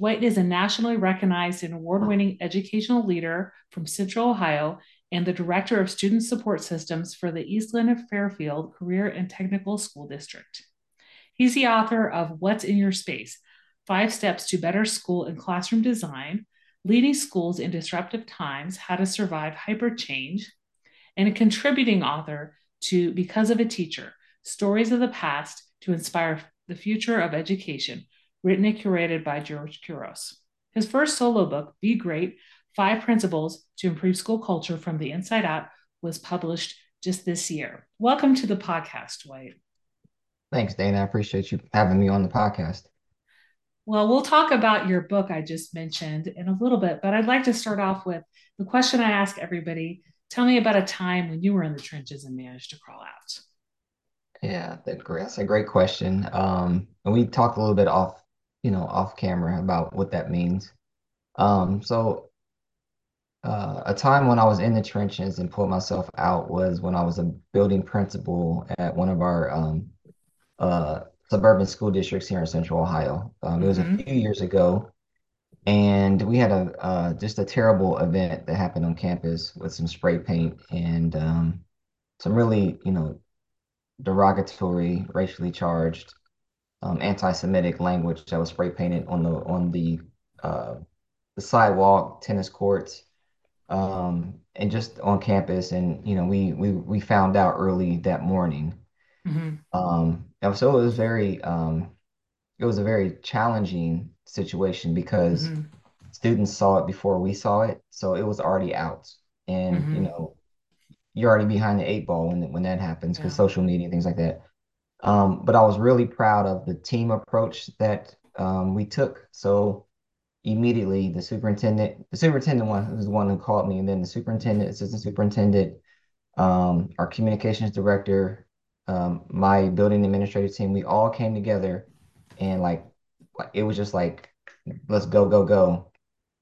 Dwight is a nationally recognized and award winning educational leader from Central Ohio and the Director of Student Support Systems for the Eastland and Fairfield Career and Technical School District. He's the author of What's in Your Space Five Steps to Better School and Classroom Design, Leading Schools in Disruptive Times How to Survive Hyper Change, and a contributing author to Because of a Teacher Stories of the Past to Inspire the Future of Education written and curated by George Couros. His first solo book, Be Great Five Principles to Improve School Culture from the Inside Out, was published just this year. Welcome to the podcast, Dwight. Thanks, Dana. I appreciate you having me on the podcast. Well, we'll talk about your book I just mentioned in a little bit, but I'd like to start off with the question I ask everybody Tell me about a time when you were in the trenches and managed to crawl out. Yeah, that's a great question. Um, and we talked a little bit off you know, off camera about what that means. Um, so uh, a time when I was in the trenches and pulled myself out was when I was a building principal at one of our um, uh, suburban school districts here in Central Ohio. Um, it was mm-hmm. a few years ago, and we had a uh, just a terrible event that happened on campus with some spray paint and um, some really, you know, derogatory, racially charged um, anti-Semitic language that was spray painted on the on the uh, the sidewalk, tennis courts, um, and just on campus. And you know, we we we found out early that morning. Mm-hmm. Um, and so it was very um, it was a very challenging situation because mm-hmm. students saw it before we saw it, so it was already out, and mm-hmm. you know, you're already behind the eight ball when when that happens because yeah. social media and things like that. Um, but I was really proud of the team approach that um, we took. So immediately the superintendent, the superintendent one was the one who called me, and then the superintendent, assistant superintendent, um, our communications director, um, my building administrative team, we all came together and like it was just like, let's go, go, go.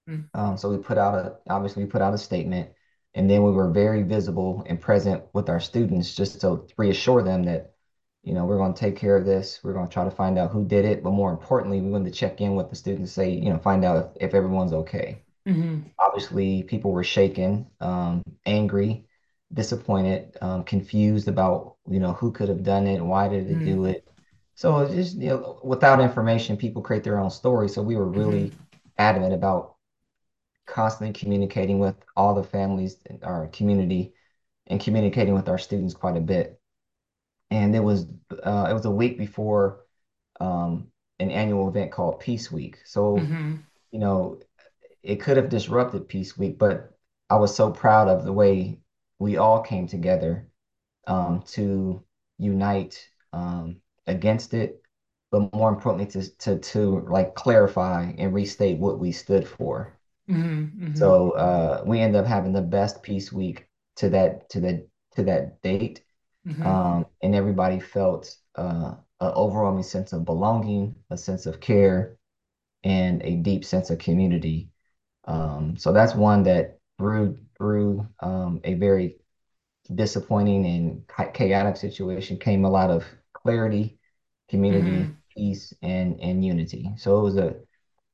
Mm. Um, so we put out a obviously we put out a statement and then we were very visible and present with our students just to reassure them that you know, we're going to take care of this. We're going to try to find out who did it. But more importantly, we want to check in with the students, say, you know, find out if, if everyone's okay. Mm-hmm. Obviously, people were shaken, um, angry, disappointed, um, confused about, you know, who could have done it, why did they mm-hmm. do it. So it's just, you know, without information, people create their own story. So we were really mm-hmm. adamant about constantly communicating with all the families in our community and communicating with our students quite a bit and it was uh, it was a week before um, an annual event called Peace Week. So mm-hmm. you know, it could have disrupted Peace Week, but I was so proud of the way we all came together um, to unite um, against it, but more importantly, to to to like clarify and restate what we stood for. Mm-hmm, mm-hmm. So uh, we ended up having the best Peace Week to that to the to that date Mm-hmm. Um, and everybody felt uh, an overwhelming sense of belonging, a sense of care, and a deep sense of community. Um, so that's one that through through um, a very disappointing and chaotic situation came a lot of clarity, community, mm-hmm. peace, and and unity. So it was a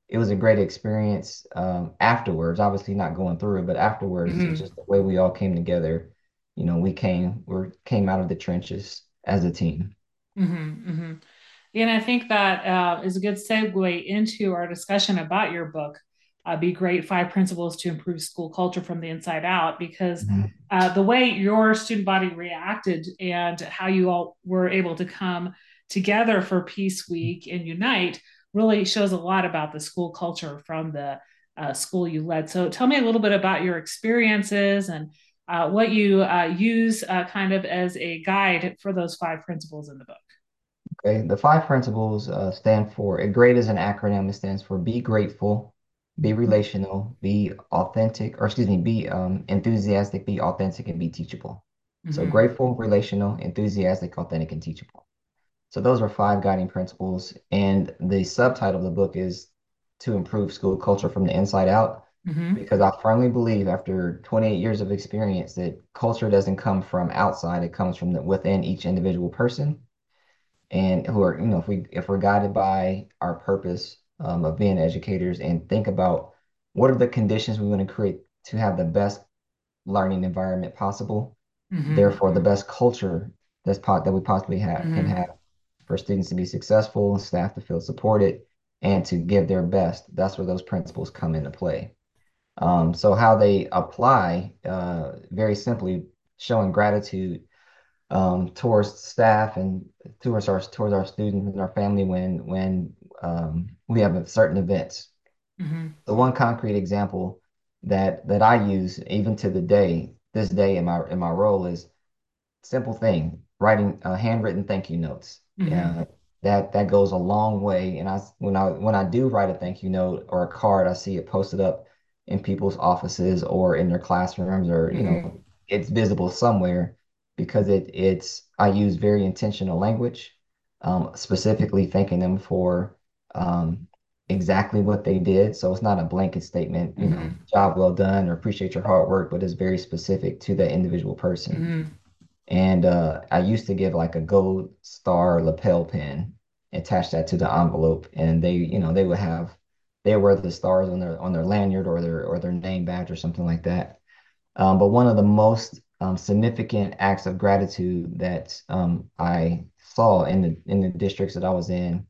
it was a great experience um, afterwards. Obviously, not going through it, but afterwards, mm-hmm. just the way we all came together you know, we came we came out of the trenches as a team. Mm-hmm, mm-hmm. And I think that uh, is a good segue into our discussion about your book. Uh, be great five principles to improve school culture from the inside out because mm-hmm. uh, the way your student body reacted and how you all were able to come together for peace week and unite really shows a lot about the school culture from the uh, school you led so tell me a little bit about your experiences and uh, what you uh, use uh, kind of as a guide for those five principles in the book. Okay, the five principles uh, stand for, a great is an acronym, it stands for be grateful, be relational, be authentic, or excuse me, be um, enthusiastic, be authentic, and be teachable. So Mm-hmm. grateful, relational, enthusiastic, authentic, and teachable. So those are five guiding principles. And the subtitle of the book is To Improve School Culture from the Inside Out, Mm-hmm. because I firmly believe after 28 years of experience that culture doesn't come from outside, it comes from the, within each individual person. And who are, you know, if we if we're guided by our purpose um, of being educators and think about what are the conditions we want to create to have the best learning environment possible, Mm-hmm. therefore the best culture that's po that we possibly have can Mm-hmm. have for students to be successful, staff to feel supported, and to give their best. That's where those principles come into play. Um, so how they apply, uh, very simply, showing gratitude um, towards staff and towards our towards our students and our family when when um, we have a certain events. Mm-hmm. The one concrete example that that I use even to the day, this day in my in my role is simple thing, writing uh, handwritten thank you notes. Mm-hmm. Uh, that that goes a long way. And I when I when I do write a thank you note or a card, I see it posted up in people's offices or in their classrooms, or you Mm-hmm. know, it's visible somewhere because it it's I use very intentional language, um, specifically thanking them for um, exactly what they did. So it's not a blanket statement, you know, Mm-hmm. job well done or appreciate your hard work, but it's very specific to that individual person. Mm-hmm. And uh, I used to give like a gold star lapel pin, attach that to the envelope, and they, you know, they would have they wear the stars on their on their lanyard or their or their name badge or something like that. Um, but one of the most um, significant acts of gratitude that um, I saw in the in the districts that I was in,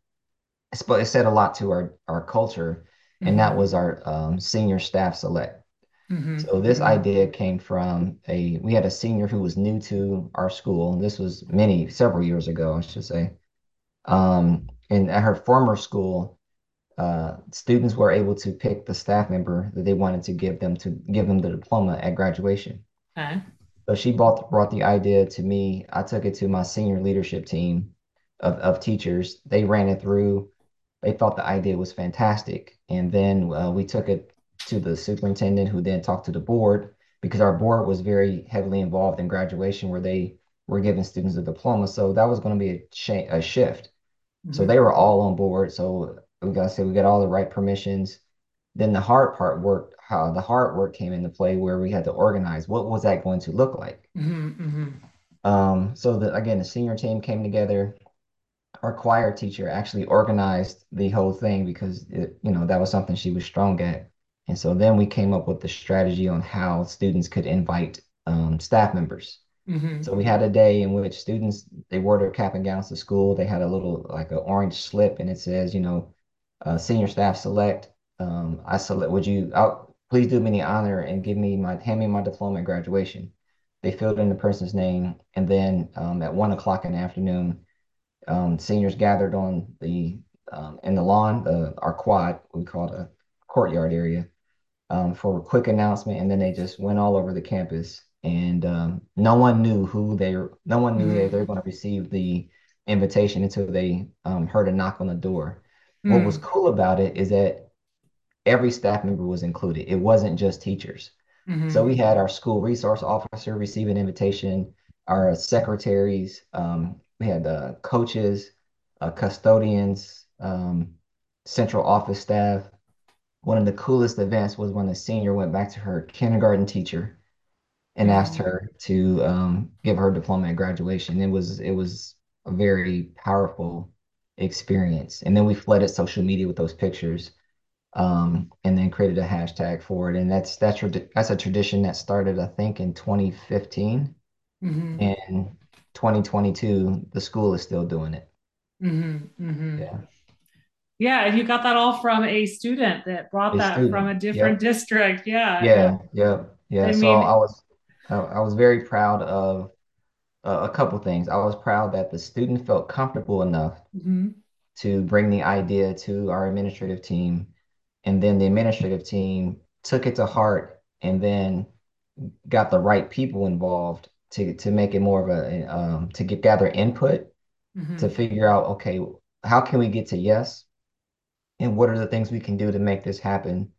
it it said a lot to our our culture, and Mm-hmm. that was our um, senior staff select. Mm-hmm. So this idea came from a we had a senior who was new to our school. This was many several years ago, I should say. Um, and at her former school, uh, students were able to pick the staff member that they wanted to give them to give them the diploma at graduation. Okay. So she brought brought the idea to me. I took it to my senior leadership team of, of teachers. They ran it through. They thought the idea was fantastic. And then uh, we took it to the superintendent, who then talked to the board because our board was very heavily involved in graduation where they were giving students a diploma. So that was going to be a, sh a shift. So Mm-hmm. they were all on board. So we got to say we got all the right permissions. Then the hard part worked, how the hard work came into play where we had to organize what was that going to look like. Mm-hmm. Mm-hmm. Um, so the, again, the senior team came together. Our choir teacher actually organized the whole thing because it, you know, that was something she was strong at. And so then we came up with the strategy on how students could invite um, staff members. Mm-hmm. So we had a day in which students they wore their cap and gowns to school. They had a little like an orange slip, and it says, you know, uh, senior staff select. Um, I select. Would you? I'll, please do me the honor and give me my hand me my diploma at graduation. They filled in the person's name, and then um, at one o'clock in the afternoon, um, seniors gathered on the um, in the lawn, the, our quad, we call it a courtyard area um, for a quick announcement, and then they just went all over the campus, and um, no one knew who they, no one knew that Mm-hmm. they were going to receive the invitation until they um, heard a knock on the door. What was cool about it is that every staff member was included. It wasn't just teachers. Mm-hmm. So we had our school resource officer receive an invitation, our secretaries, um, we had uh, coaches, uh, custodians, um, central office staff one of the coolest events was when the senior went back to her kindergarten teacher and asked Mm-hmm. her to um, give her diploma at graduation. It was it was a very powerful experience. And then we flooded social media with those pictures, um, and then created a hashtag for it. And that's that's that's a tradition that started, I think, in 2015. Mm-hmm. And 2022, the school is still doing it. Mm-hmm. Mm-hmm. Yeah, Yeah, and you got that all from a student that brought a that from a different Yep. district. Yeah. Yeah. Yeah, yeah. I So I was I, I was very proud of uh, a couple things. I was proud that the student felt comfortable enough mhm, to bring the idea to our administrative team, and then the administrative team took it to heart and then got the right people involved to to make it more of a um, to get gather input to mhm, figure out, okay, how can we get to yes, and what are the things we can do to make this happen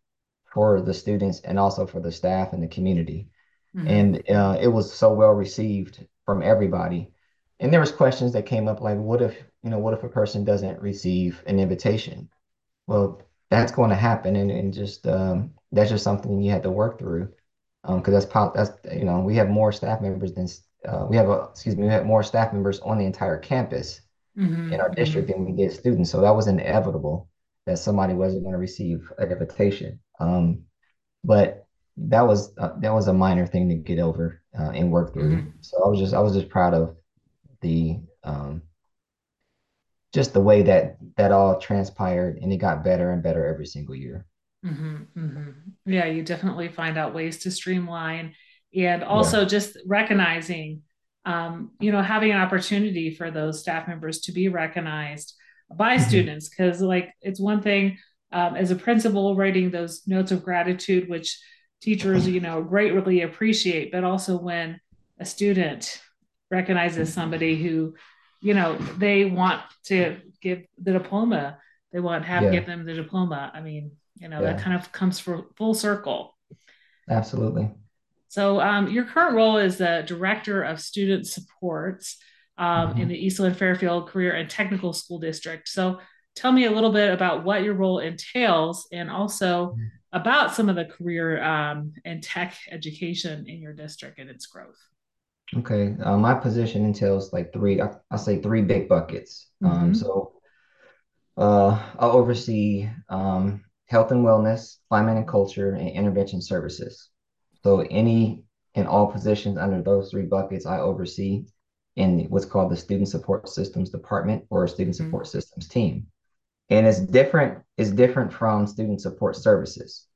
for the students and also for the staff and the community. Mhm. And uh, it was so well received from everybody. And there was questions that came up like, what if, you know, what if a person doesn't receive an invitation? Well, that's going to happen, and, and just um, that's just something you had to work through. Um, because that's pop, that's you know, we have more staff members than uh, we have a excuse me, we have more staff members on the entire campus in Mhm. our district Mhm. than we did students. So that was inevitable that somebody wasn't going to receive an invitation. Um, but that was uh, that was a minor thing to get over uh, and work through. Mhm. So I was just I was just proud of the um, just the way that that all transpired, and it got better and better every single year. Mhm. Mhm. Yeah, you definitely find out ways to streamline and Yeah. also just recognizing, um, you know, having an opportunity for those staff members to be recognized by Mhm. students. Because, like, it's one thing um, as a principal writing those notes of gratitude, which teachers, you know, greatly appreciate, but also when a student recognizes somebody who, you know, they want to give the diploma, they want to have give Yeah. them the diploma. I mean, you know, that kind of comes for full circle. Absolutely. So, um, your current role is the director of student supports um, in Mhm. the Eastland Fairfield Career and Technical School District. So, tell me a little bit about what your role entails and also about some of the career um, and tech education in your district and its growth. Okay. Uh, my position entails like three, I, I'll say three big buckets. Um, Mm-hmm. so uh, I'll oversee um, health and wellness, climate and culture, and intervention services. So any and all positions under those three buckets I oversee in what's called the Student Support Systems Department or Student Mm-hmm. Support Systems team. And it's different, it's different from student support services.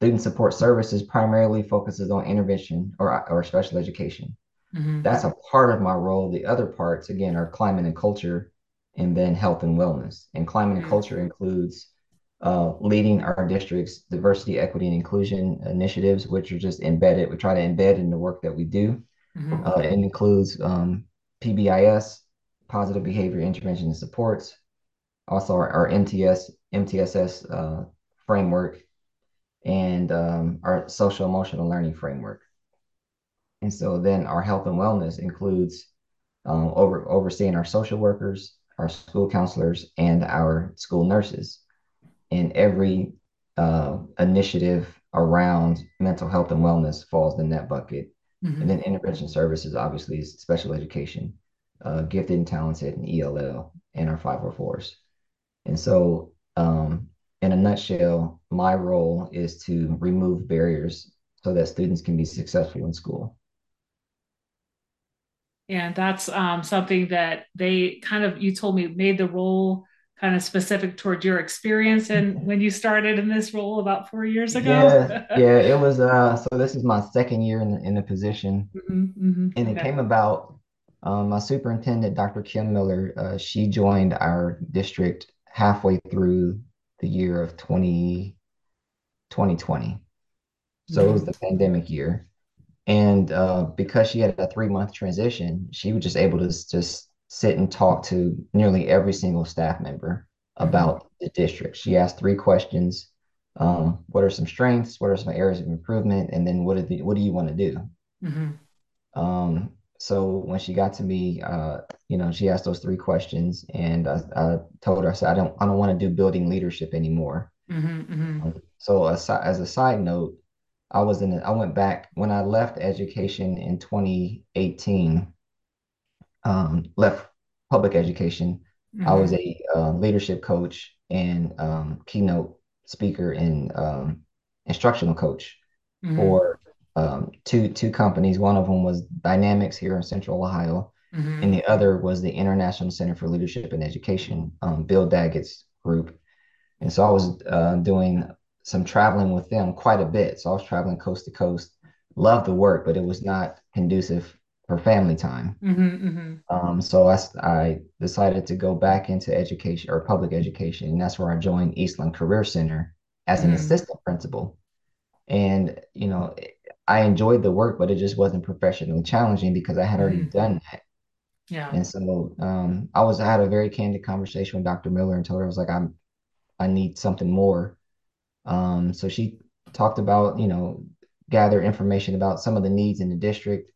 Student support services primarily focuses on intervention or, or special education. Mm-hmm. That's a part of my role. The other parts, again, are climate and culture and then health and wellness. And climate and Mm-hmm. culture includes uh, leading our district's diversity, equity, and inclusion initiatives, which are just embedded. We try to embed in the work that we do. Mm-hmm. Uh, it includes um, PBIS, positive behavior intervention and supports, also our, our MTS, MTSS uh, framework, and um, our social emotional learning framework. And so then our health and wellness includes um, over overseeing our social workers, our school counselors, and our school nurses. And every uh, initiative around mental health and wellness falls in that bucket. Mm-hmm. And then intervention services obviously is special education, uh, gifted and talented, and ELL, and our 504s. And so, um, in a nutshell, my role is to remove barriers so that students can be successful in school. And that's um, something that they kind of, you told me, made the role kind of specific toward your experience and when you started in this role about four years ago. Yeah, yeah, it was uh so this is my second year in the, in the position hmm hmm and it Okay. came about um my superintendent Dr. Kim Miller uh she joined our district halfway through the year of 20 2020. So it was the pandemic year. And uh, because she had a three month transition, she was just able to just sit and talk to nearly every single staff member about the district. She asked three questions. Um, what are some strengths? What are some areas of improvement? And then what do the, what do you want to do? hmm Um, so when she got to me, uh, you know, she asked those three questions, and I, I told her, I said, I don't, I don't want to do building leadership anymore. hmm hmm Um, So as, as a side note, I was in, I went back when I left education in 2018, um, left public education. I was hmm a uh, leadership coach and um, keynote speaker and um, instructional coach hmm for um, two two companies. One of them was Dynamics here in Central Ohio, and hmm the other was the International Center for Leadership and Education, um, Bill Daggett's group. And so I was uh, doing some traveling with them quite a bit. So I was traveling coast to coast. Loved the work, but it was not conducive for family time. hmm hmm Um, so I decided to go back into education or public education, and that's where I joined Eastland Career Center as an hmm assistant principal. And you know, I enjoyed the work, but it just wasn't professionally challenging because I had already hmm done that. Yeah. And so um, I was I had a very candid conversation with Dr. Miller and told her I was like I'm I need something more. Um, so she talked about, you know, gather information about some of the needs in the district.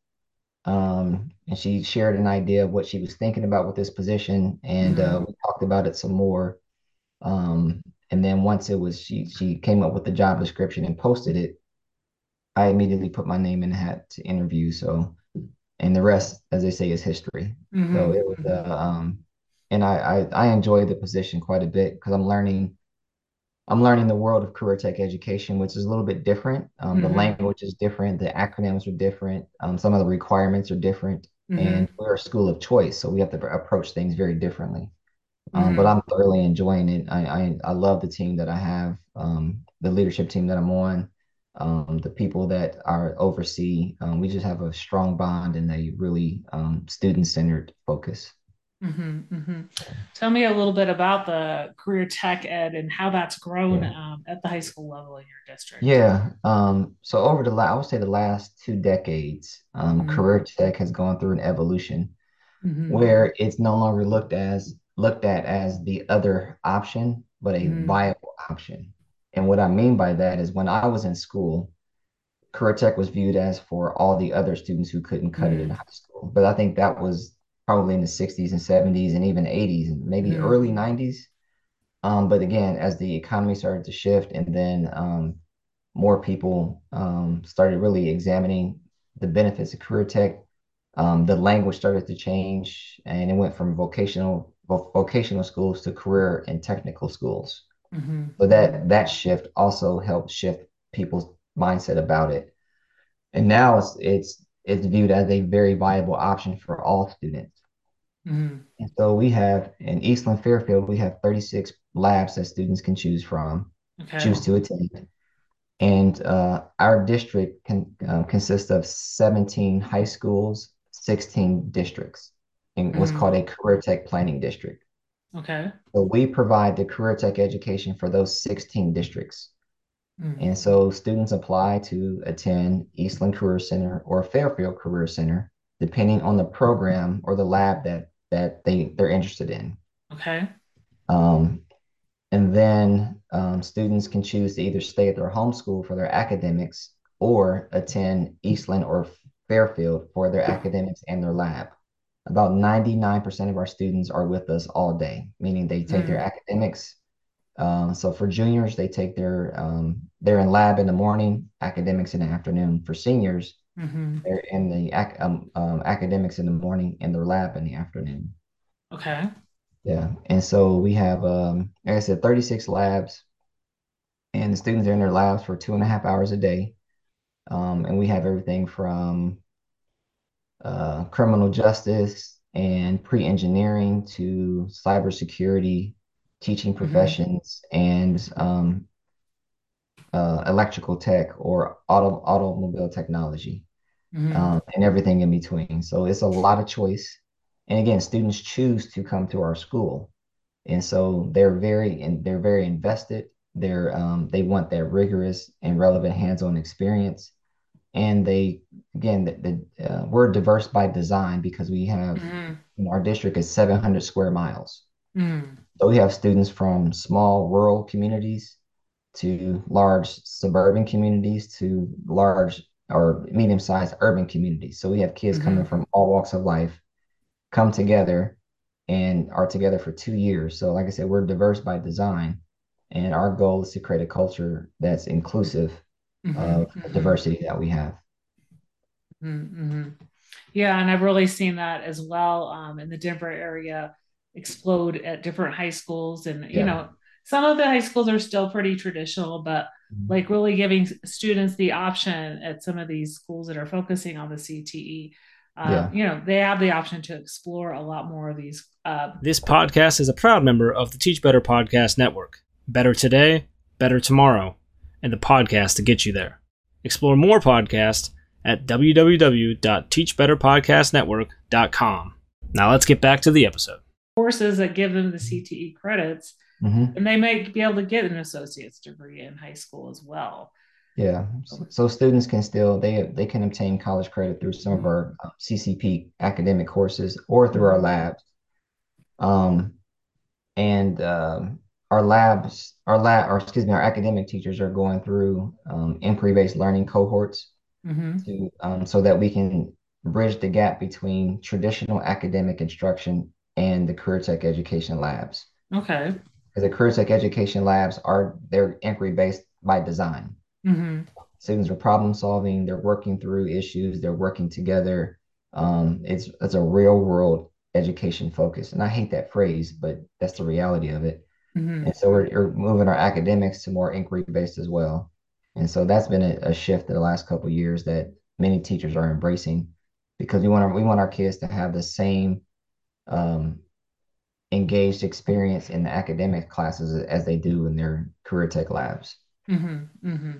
Um, and she shared an idea of what she was thinking about with this position, and uh, we talked about it some more. Um, and then once it was, she she came up with the job description and posted it. I immediately put my name in the hat to interview. So, and the rest, as they say, is history. Mhm, So it was, uh, um, and I I, I enjoy the position quite a bit because I'm learning I'm learning the world of career tech education, which is a little bit different. Um, the mhm, language is different, the acronyms are different, um, some of the requirements are different, and mhm, we're a school of choice, so we have to approach things very differently. Um, but mhm, I'm thoroughly enjoying it. I, I I love the team that I have, um, the leadership team that I'm on, um, the people that are oversee. Um, we just have a strong bond and a really um, student-centered focus. mhm, mhm. Tell me a little bit about the career tech ed and how that's grown Yeah. um, at the high school level in your district. Yeah. Um, so over the la I would say the last two decades, um, Mhm, career tech has gone through an evolution mhm, where it's no longer looked as looked at as the other option, but a mhm, viable option. And what I mean by that is when I was in school, career tech was viewed as for all the other students who couldn't cut it in mhm, high school. But I think that was probably in the 60s and 70s and even 80s and maybe mhm, early 90s. Um, but again, as the economy started to shift and then um, more people um, started really examining the benefits of career tech. Um, the language started to change, and it went from vocational vocational schools to career and technical schools. Mhm, So that that shift also helped shift people's mindset about it. And now it's it's it's viewed as a very viable option for all students. mhm. And so we have in Eastland Fairfield, we have 36 labs that students can choose from, Okay. choose to attend. And uh, our district can uh, consists of 17 high schools, 16 districts, in what's Mhm, called a career tech planning district. Okay. So we provide the career tech education for those 16 districts. Mhm, And so students apply to attend Eastland Career Center or Fairfield Career Center, depending on the program or the lab that that they they're interested in. Okay. Um, And then um, students can choose to either stay at their home school for their academics or attend Eastland or Fairfield for their academics and their lab. About 99% of our students are with us all day, meaning they take their Mhm, academics. Um, so for juniors, they take their, um, they're in lab in the morning, academics in the afternoon. For seniors, mhm. they're in the ac um, um, academics in the morning and their lab in the afternoon. Okay. Yeah. And so we have, um, like I said, 36 labs and the students are in their labs for two and a half hours a day. Um, and we have everything from uh, criminal justice and pre-engineering to cybersecurity, teaching Mhm, professions, and um, uh, electrical tech or auto automobile technology, mhm, um, and everything in between. So it's a lot of choice. And again, students choose to come to our school. And so they're very and they're very invested. They're um, they want that rigorous and relevant hands-on experience. And they again the, the uh, we're diverse by design because we have mhm, you know, our district is 700 square miles. mhm, So we have students from small rural communities to large suburban communities to large or medium-sized urban communities. So we have kids coming mhm, from all walks of life come together and are together for two years. So, like I said, we're diverse by design, and our goal is to create a culture that's inclusive mhm, of the mhm, diversity that we have. mhm, mhm. Yeah, and I've really seen that as well um, in the Denver area explode at different high schools. And, you know, some of the high schools are still pretty traditional, but Mhm. like really giving students the option at some of these schools that are focusing on the CTE, um, Yeah. you know, they have the option to explore a lot more of these. Uh, This podcast is a proud member of the Teach Better Podcast Network. Better today, better tomorrow, and the podcast to get you there. Explore more podcasts at www.teachbetterpodcastnetwork.com. Now let's get back to the episode. courses that give them the CTE credits, hmm and they may be able to get an associate's degree in high school as well. Yeah. So, so students can still they they can obtain college credit through some of our uh, CCP academic courses or through our labs. Um, and um, our labs, our lab, or excuse me, our academic teachers are going through um, inquiry-based learning cohorts Mm-hmm. to um, so that we can bridge the gap between traditional academic instruction and the career tech education labs. Okay. Because the career tech education labs are they're inquiry-based by design. Mm-hmm. Students are problem solving, they're working through issues, they're working together. Um, it's it's a real world education focus. And I hate that phrase, but that's the reality of it. Mm-hmm. And so we're, we're moving our academics to more inquiry based as well. And so that's been a, a shift in the last couple of years that many teachers are embracing because we want our, we want our kids to have the same um, engaged experience in the academic classes as they do in their career tech labs. Mm-hmm. Mm-hmm.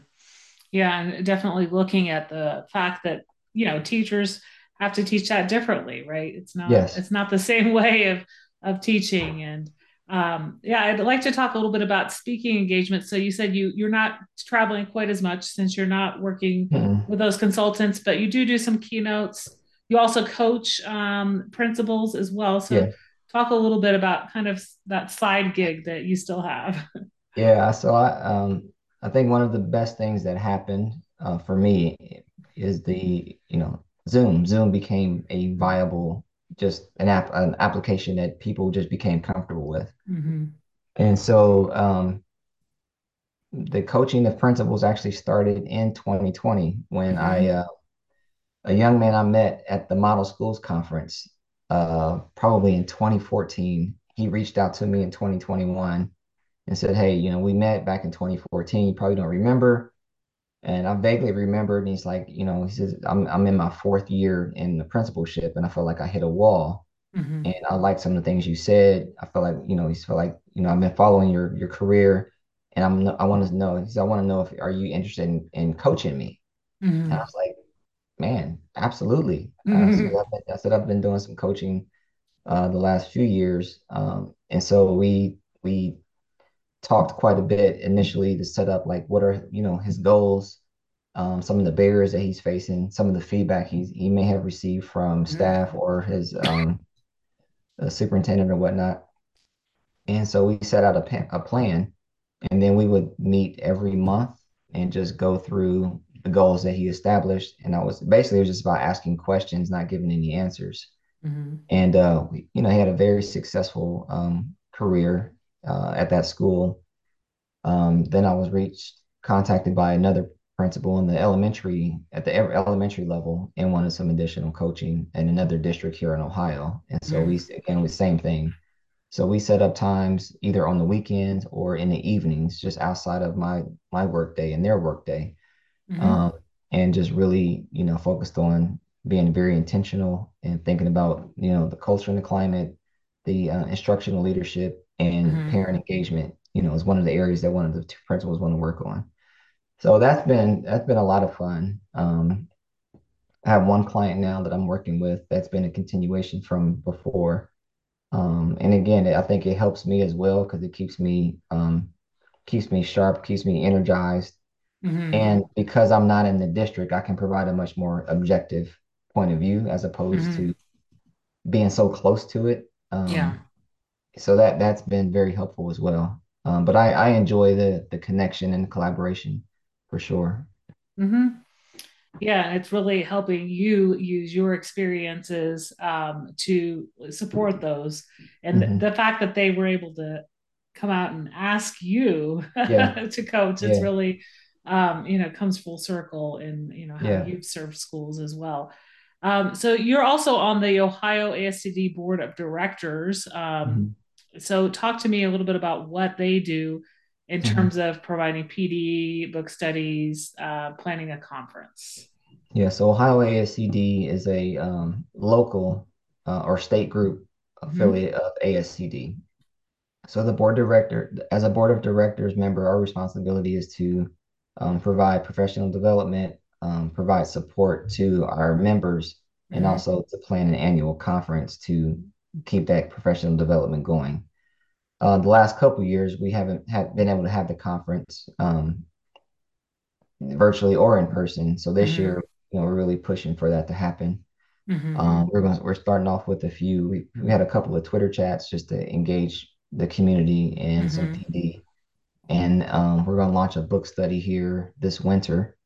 Yeah, and definitely looking at the fact that you know teachers have to teach that differently, right? It's not Yes. it's not the same way of of teaching and um yeah i'd like to talk a little bit about speaking engagements so you said you you're not traveling quite as much since you're not working Mhm. with those consultants but you do do some keynotes you also coach um principals as well so Yeah. talk a little bit about kind of that side gig that you still have Yeah, so I um I think one of the best things that happened uh, for me is the you know Zoom. Zoom became a viable just an app an application that people just became comfortable with. hmm And so um the coaching of principals actually started in 2020 when I hmm uh, a young man I met at the Model Schools Conference uh probably in 2014. He reached out to me in 2021 and said, Hey, you know, we met back in 2014. You probably don't remember. And I vaguely remembered. And he's like, you know, he says, I'm, I'm in my fourth year in the principalship and I felt like I hit a wall. hmm And I like some of the things you said. I felt like, you know, he's felt like, you know, I've been following your your career and I'm I want to know, he said, I want to know if are you interested in, in coaching me? And I was like, man, absolutely. Uh, so hmm I've been, I said I've been doing some coaching uh, the last few years. Um, and so we we talked quite a bit initially to set up like what are you know his goals, um, some of the barriers that he's facing, some of the feedback he's he may have received from staff or his um, superintendent or whatnot. And so we set out a, pa- a plan, and then we would meet every month and just go through the goals that he established. And I was basically it was just about asking questions, not giving any answers. hmm And uh, we- you know, he had a very successful um, career uh, at that school. Um, then I was reached, contacted by another principal in the elementary, at the elementary level, and wanted some additional coaching in another district here in Ohio. And so we, again, the same thing. So we set up times either on the weekends or in the evenings, just outside of my my work day and their work day hmm um, and just really, you know, focused on being very intentional and thinking about, you know, the culture and the climate, the uh, instructional leadership, and hmm parent engagement. You know, is one of the areas that one of the two principals want to work on. So that's been that's been a lot of fun. Um, I have one client now that I'm working with that's been a continuation from before. Um, and again, I think it helps me as well because it keeps me um, keeps me sharp, keeps me energized hmm and because I'm not in the district, I can provide a much more objective point of view as opposed hmm to being so close to it. yeah Um, so that that's been very helpful as well. Um, but I, I enjoy the the connection and the collaboration for sure. Mm-hmm. Yeah, it's really helping you use your experiences um, to support those. And hmm the fact that they were able to come out and ask you Yeah, to coach, it's yeah, really, um, you know, comes full circle in, you know, how yeah. you've served schools as well. Um, so you're also on the Ohio ASCD Board of Directors. Um, hmm so talk to me a little bit about what they do in hmm terms of providing PD, book studies, uh, planning a conference. Yeah. So Ohio ASCD is a um, local uh, or state group Mhm. affiliate of ASCD. So the board director, as a board of directors member, our responsibility is to um, provide professional development, um, provide support to our members, and Mhm. also to plan an annual conference to keep that professional development going. Uh, the last couple of years, we haven't had, been able to have the conference um, virtually or in person. So this year, Mhm. you know, we're really pushing for that to happen. Mhm. Um, we're going, we're starting off with a few. We, we had a couple of Twitter chats just to engage the community and mm-hmm. some PD. And um, we're going to launch a book study here this winter.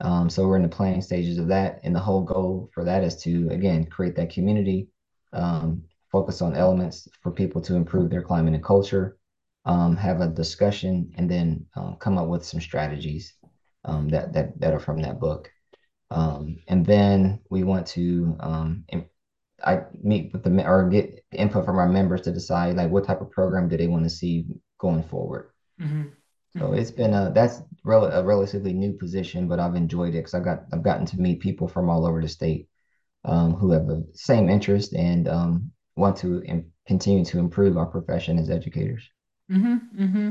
Um, so we're in the planning stages of that. And the whole goal for that is to, again, create that community, um, focus on elements for people to improve their climate and culture, um, have a discussion, and then uh, come up with some strategies um, that, that, that are from that book. Um, and then we want to um, I meet with the or get input from our members to decide like what type of program do they want to see going forward. Mm-hmm. So mm-hmm. it's been a that's rel- a relatively new position, but I've enjoyed it because I've got I've gotten to meet people from all over the state um, who have the same interest and um, want to Im- continue to improve our profession as educators. Mm-hmm, mm-hmm.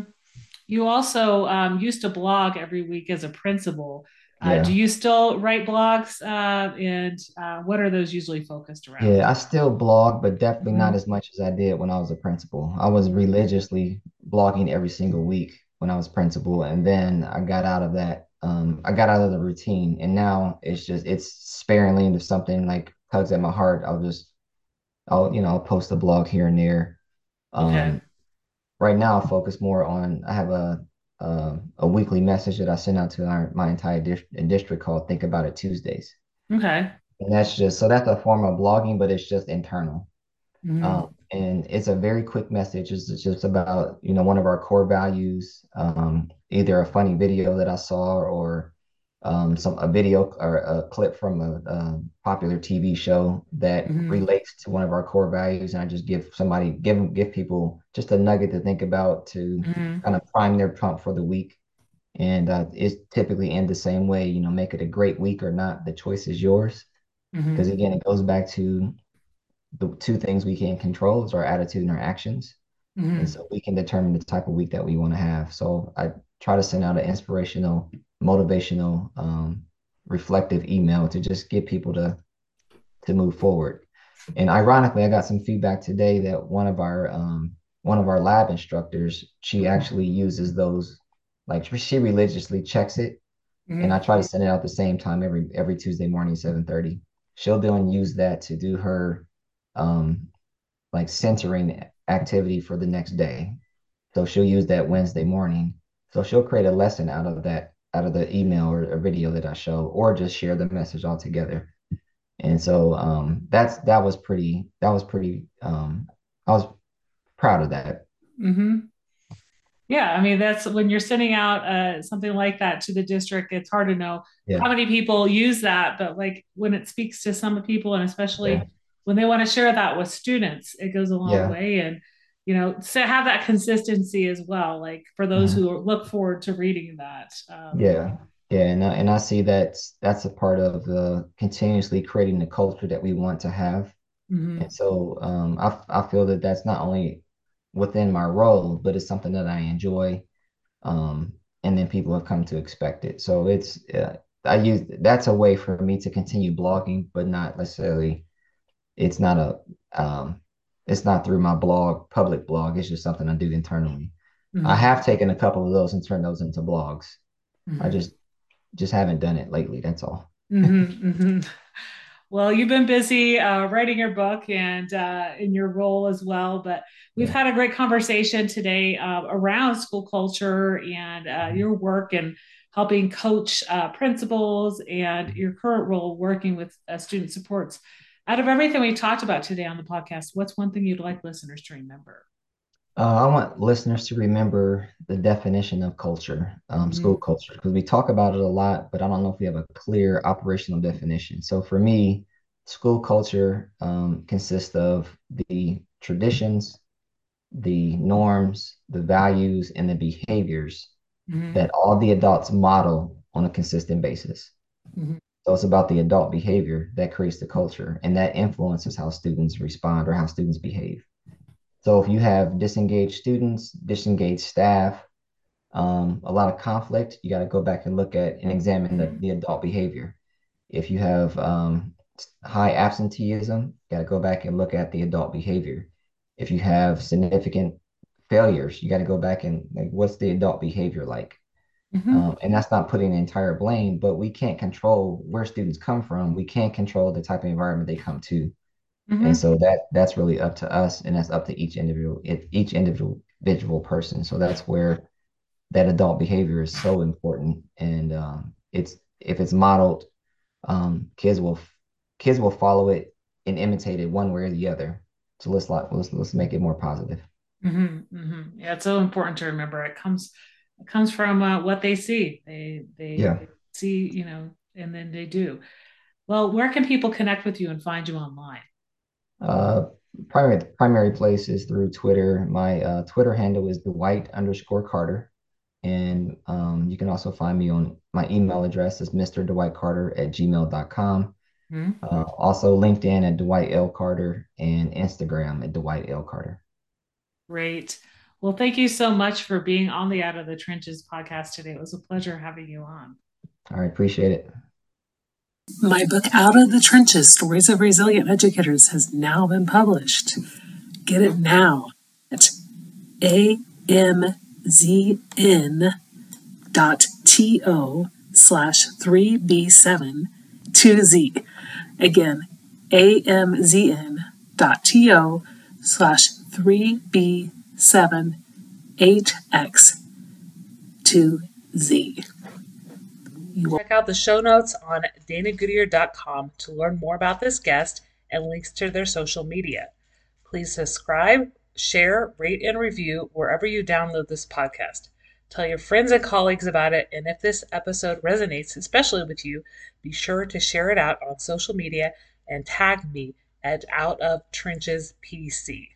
You also um, used to blog every week as a principal. Uh, yeah. do you still write blogs? Uh, and uh, what are those usually focused around? Yeah, I still blog, but definitely mm-hmm. not as much as I did when I was a principal. I was religiously blogging every single week when I was principal, and then I got out of that. Um, I got out of the routine, and now it's just it's sparingly into something like tugs at my heart. I'll just, I'll you know, I'll post a blog here and there. Um, okay. Right now, I'll focus more on. I have a uh, a weekly message that I send out to our, my entire district called Think About It Tuesdays. Okay. And that's just so that's a form of blogging, but it's just internal. Mm-hmm. Um, and it's a very quick message. It's just about you know one of our core values, um, either a funny video that I saw or um, some a video or a clip from a, a popular TV show that mm-hmm. relates to one of our core values, and I just give somebody give give people just a nugget to think about to mm-hmm. kind of prime their pump for the week. And uh, it's typically end the same way. You know, make it a great week or not. The choice is yours. Because mm-hmm. again, it goes back to the two things we can control is our attitude and our actions. Mm-hmm. And so we can determine the type of week that we want to have. So I try to send out an inspirational motivational, um, reflective email to just get people to to move forward. And ironically, I got some feedback today that one of our um, one of our lab instructors, she actually uses those, like she religiously checks it, mm-hmm. and I try to send it out the same time every every Tuesday morning, seven thirty. She'll and use that to do her, um, like centering activity for the next day. So she'll use that Wednesday morning. So she'll create a lesson out of that out of the email or, a video that I show, or just share the message altogether. And so um, that's that was pretty that was pretty um, I was proud of that. Mm-hmm. Yeah, I mean that's when you're sending out uh, something like that to the district. It's hard to know yeah. how many people use that, but like when it speaks to some people, and especially yeah. when they want to share that with students, it goes a long yeah. way. And you know so have that consistency as well like for those mm-hmm. who look forward to reading that um, yeah yeah and, I, and i see that that's a part of the continuously creating the culture that we want to have mm-hmm. and so um, I, I feel that that's not only within my role but it's something that i enjoy um, and then people have come to expect it so it's uh, i use that's a way for me to continue blogging but not necessarily it's not a um, it's not through my blog, public blog. It's just something I do internally. Mm-hmm. I have taken a couple of those and turned those into blogs. Mm-hmm. I just just haven't done it lately. That's all. Mm-hmm, mm-hmm. well, you've been busy uh, writing your book and uh, in your role as well. But we've yeah. had a great conversation today uh, around school culture and uh, mm-hmm. your work and helping coach uh, principals and your current role working with uh, student supports out of everything we talked about today on the podcast, what's one thing you'd like listeners to remember? Uh, I want listeners to remember the definition of culture, um, mm-hmm. school culture, because we talk about it a lot, but I don't know if we have a clear operational definition. So for me, school culture um, consists of the traditions, the norms, the values, and the behaviors mm-hmm. that all the adults model on a consistent basis. Mm-hmm. So it's about the adult behavior that creates the culture and that influences how students respond or how students behave. So if you have disengaged students, disengaged staff, um, a lot of conflict, you got to go back and look at and examine the, the adult behavior. If you have um, high absenteeism, you got to go back and look at the adult behavior. If you have significant failures, you got to go back and like, what's the adult behavior like? Mm-hmm. Um, and that's not putting the entire blame, but we can't control where students come from. We can't control the type of environment they come to. Mm-hmm. And so that that's really up to us, and that's up to each individual each individual individual person. So that's where that adult behavior is so important, and um, it's if it's modeled, um, kids will kids will follow it and imitate it one way or the other. So let's let's let's make it more positive. Mm-hmm, mm-hmm. Yeah, it's so important to remember. It comes it comes from uh, what they see. They they, yeah. they see you know, and then they do. Well, where can people connect with you and find you online? Uh, primary primary place is through Twitter. My uh, Twitter handle is Dwight underscore Carter, and um, you can also find me on my email address is Mr. Dwight Carter at gmail.com. Mm-hmm. Uh, also LinkedIn at Dwight L Carter and Instagram at Dwight L Carter. Great. Well, thank you so much for being on the Out of the Trenches podcast today. It was a pleasure having you on. I appreciate it. My book, Out of the Trenches Stories of Resilient Educators, has now been published. Get it now at amzn.to slash 3b7-2z. Again, amzn.to slash 3B78X2Z. Check out the show notes on danagoodier.com to learn more about this guest and links to their social media. Please subscribe, share, rate, and review wherever you download this podcast. Tell your friends and colleagues about it, and if this episode resonates especially with you, be sure to share it out on social media and tag me at Out of Trenches PC.